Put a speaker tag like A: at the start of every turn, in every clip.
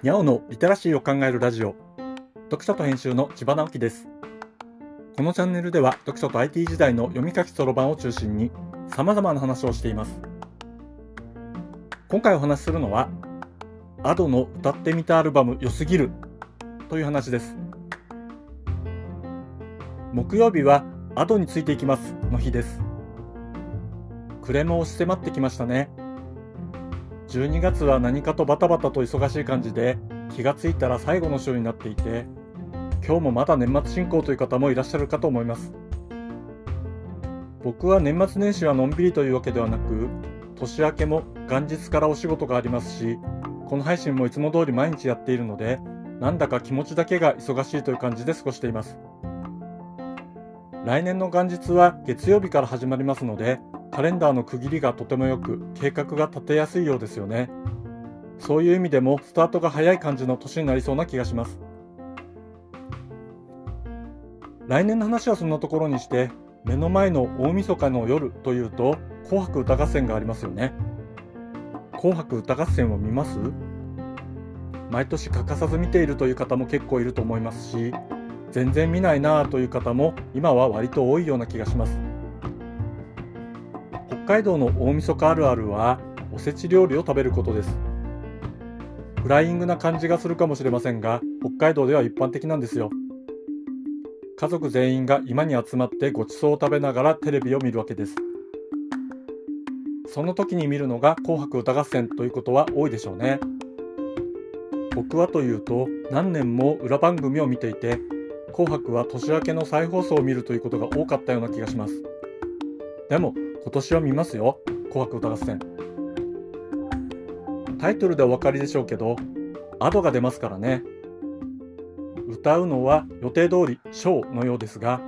A: にゃおのリテラシーを考えるラジオ。読書と編集の千葉直樹です。このチャンネルでは読書と IT 時代の読み書きそろばんを中心に様々な話をしています。今回お話しするのは Ado の歌ってみたアルバム良すぎるという話です。木曜日は Ado についていきますの日です。暮れも押し迫ってきましたね。12月は何かとバタバタと忙しい感じで気がついたら最後の週になっていて今日もまだ年末進行という方もいらっしゃるかと思います。僕は年末年始はのんびりというわけではなく年明けも元日からお仕事がありますしこの配信もいつも通り毎日やっているのでなんだか気持ちだけが忙しいという感じで過ごしています。来年の元日は月曜日から始まりますのでカレンダーの区切りがとても良く計画が立てやすいようですよね。そういう意味でもスタートが早い感じの年になりそうな気がします。来年の話はそんなところにして目の前の大晦日の夜というと紅白歌合戦がありますよね。紅白歌合戦を見ます？毎年欠かさず見ているという方も結構いると思いますし全然見ないなぁという方も今は割と多いような気がします。海道の大晦日あるあるはおせち料理を食べることです。フライングな感じがするかもしれませんが北海道では一般的なんですよ。家族全員が今に集まってごちそうを食べながらテレビを見るわけです。その時に見るのが紅白歌合戦ということは多いでしょうね。僕はというと何年も裏番組を見ていて紅白は年明けの再放送を見るということが多かったような気がします。でも今年は見ますよ。紅白歌合戦。タイトルでお分かりでしょうけどアドが出ますからね。歌うのは予定通りショーのようですが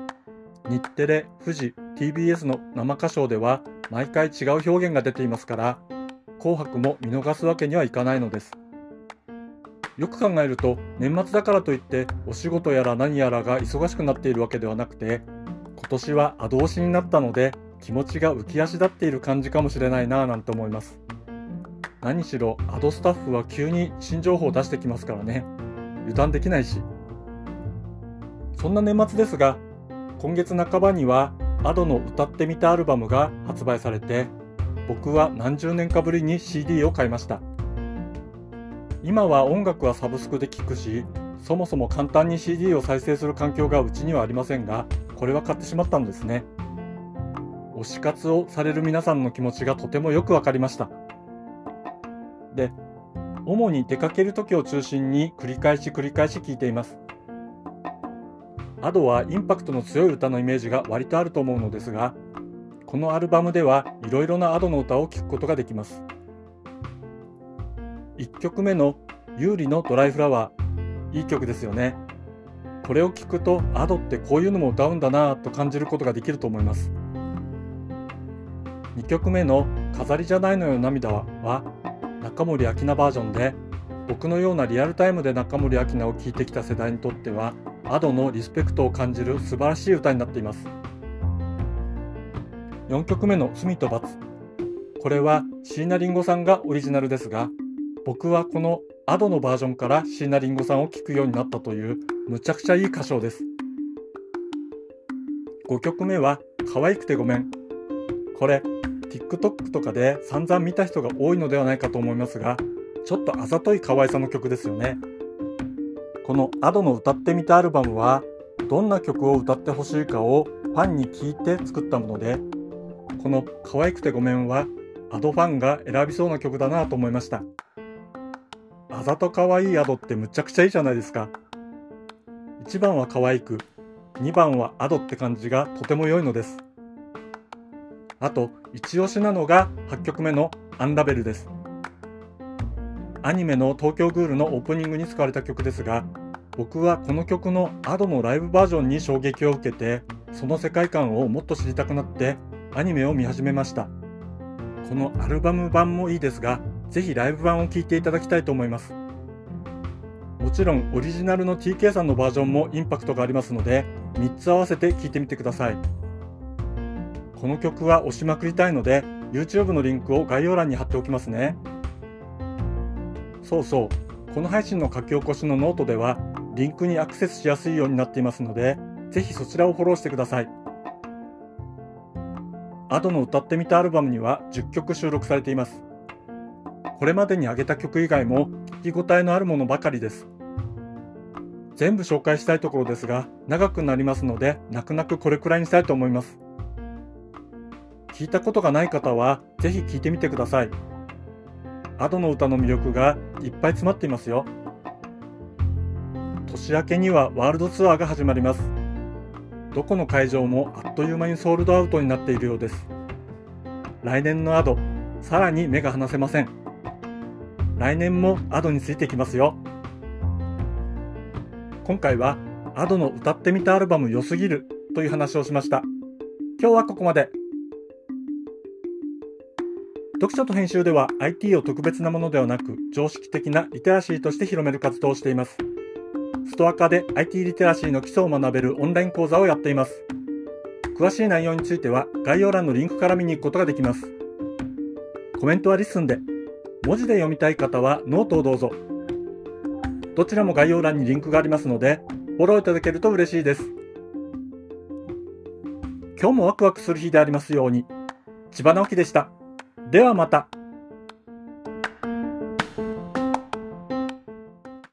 A: 日テレ、富士、TBS の生歌唱では毎回違う表現が出ていますから紅白も見逃すわけにはいかないのです。よく考えると年末だからといってお仕事やら何やらが忙しくなっているわけではなくて今年は後押しになったので気持ちが浮き足立っている感じかもしれないなぁなんて思います。何しろアドスタッフは急に新情報を出してきますからね。油断できないし。そんな年末ですが今月半ばにはアドの歌ってみたアルバムが発売されて僕は何十年かぶりに CD を買いました。今は音楽はサブスクで聴くしそもそも簡単に CD を再生する環境がうちにはありませんがこれは買ってしまったんですね。推し活をされる皆さんの気持ちがとてもよくわかりました。で主に出かける時を中心に繰り返し繰り返し聴いています。アドはインパクトの強い歌のイメージが割とあると思うのですがこのアルバムではいろいろなアドの歌を聴くことができます。1曲目の「有利のドライフラワー」いい曲ですよね。これを聴くとアドってこういうのも歌うんだなぁと感じることができると思います。2曲目の「飾りじゃないのよ涙は」中森明菜バージョンで僕のようなリアルタイムで中森明菜を聴いてきた世代にとっては Ado のリスペクトを感じる素晴らしい歌になっています。4曲目の「罪と罰」これは椎名林檎さんがオリジナルですが僕はこの Ado のバージョンから椎名林檎さんを聴くようになったというむちゃくちゃいい歌唱です。5曲目は「可愛くてごめん」これ TikTok とかで散々見た人が多いのではないかと思いますがちょっとあざとい可愛さの曲ですよね。この Ado の歌ってみたアルバムはどんな曲を歌ってほしいかをファンに聞いて作ったものでこの可愛くてごめんは Ado ファンが選びそうな曲だなと思いました。あざと可愛い Ado ってむちゃくちゃいいじゃないですか。1番は可愛く2番は Ado って感じがとても良いのです。あと一押しなのが8曲目のアンラベルです。アニメの東京グールのオープニングに使われた曲ですが僕はこの曲の Ado のライブバージョンに衝撃を受けてその世界観をもっと知りたくなってアニメを見始めました。このアルバム版もいいですがぜひライブ版を聴いていただきたいと思います。もちろんオリジナルの TK さんのバージョンもインパクトがありますので3つ合わせて聴いてみてください。この曲は押しまくりたいので YouTube のリンクを概要欄に貼っておきますねそうそうこの配信の書き起こしのノートではリンクにアクセスしやすいようになっていますので、ぜひそちらをフォローしてください。Ado の歌ってみたアルバムには10曲収録されています。これまでに挙げた曲以外も聞き応えのあるものばかりです。全部紹介したいところですが、長くなりますので、泣く泣くこれくらいにしたいと思います。聞いたことがない方は、ぜひ聞いてみてください。Ado の歌の魅力がいっぱい詰まっていますよ。年明けにはワールドツアーが始まります。どこの会場もあっという間にソールドアウトになっているようです。来年の Ado、さらに目が離せません。来年も Ado についてきますよ。今回は Ado の歌ってみたアルバム良すぎるという話をしました。今日はここまで。読書と編集では IT を特別なものではなく常識的なリテラシーとして広める活動をしています。ストアカで IT リテラシーの基礎を学べるオンライン講座をやっています。詳しい内容については概要欄のリンクから見に行くことができます。コメントは LISTEN で、文字で読みたい方はノートをどうぞ。どちらも概要欄にリンクがありますので、フォローいただけると嬉しいです。今日もワクワクする日でありますように。千葉直樹でした。ではまた。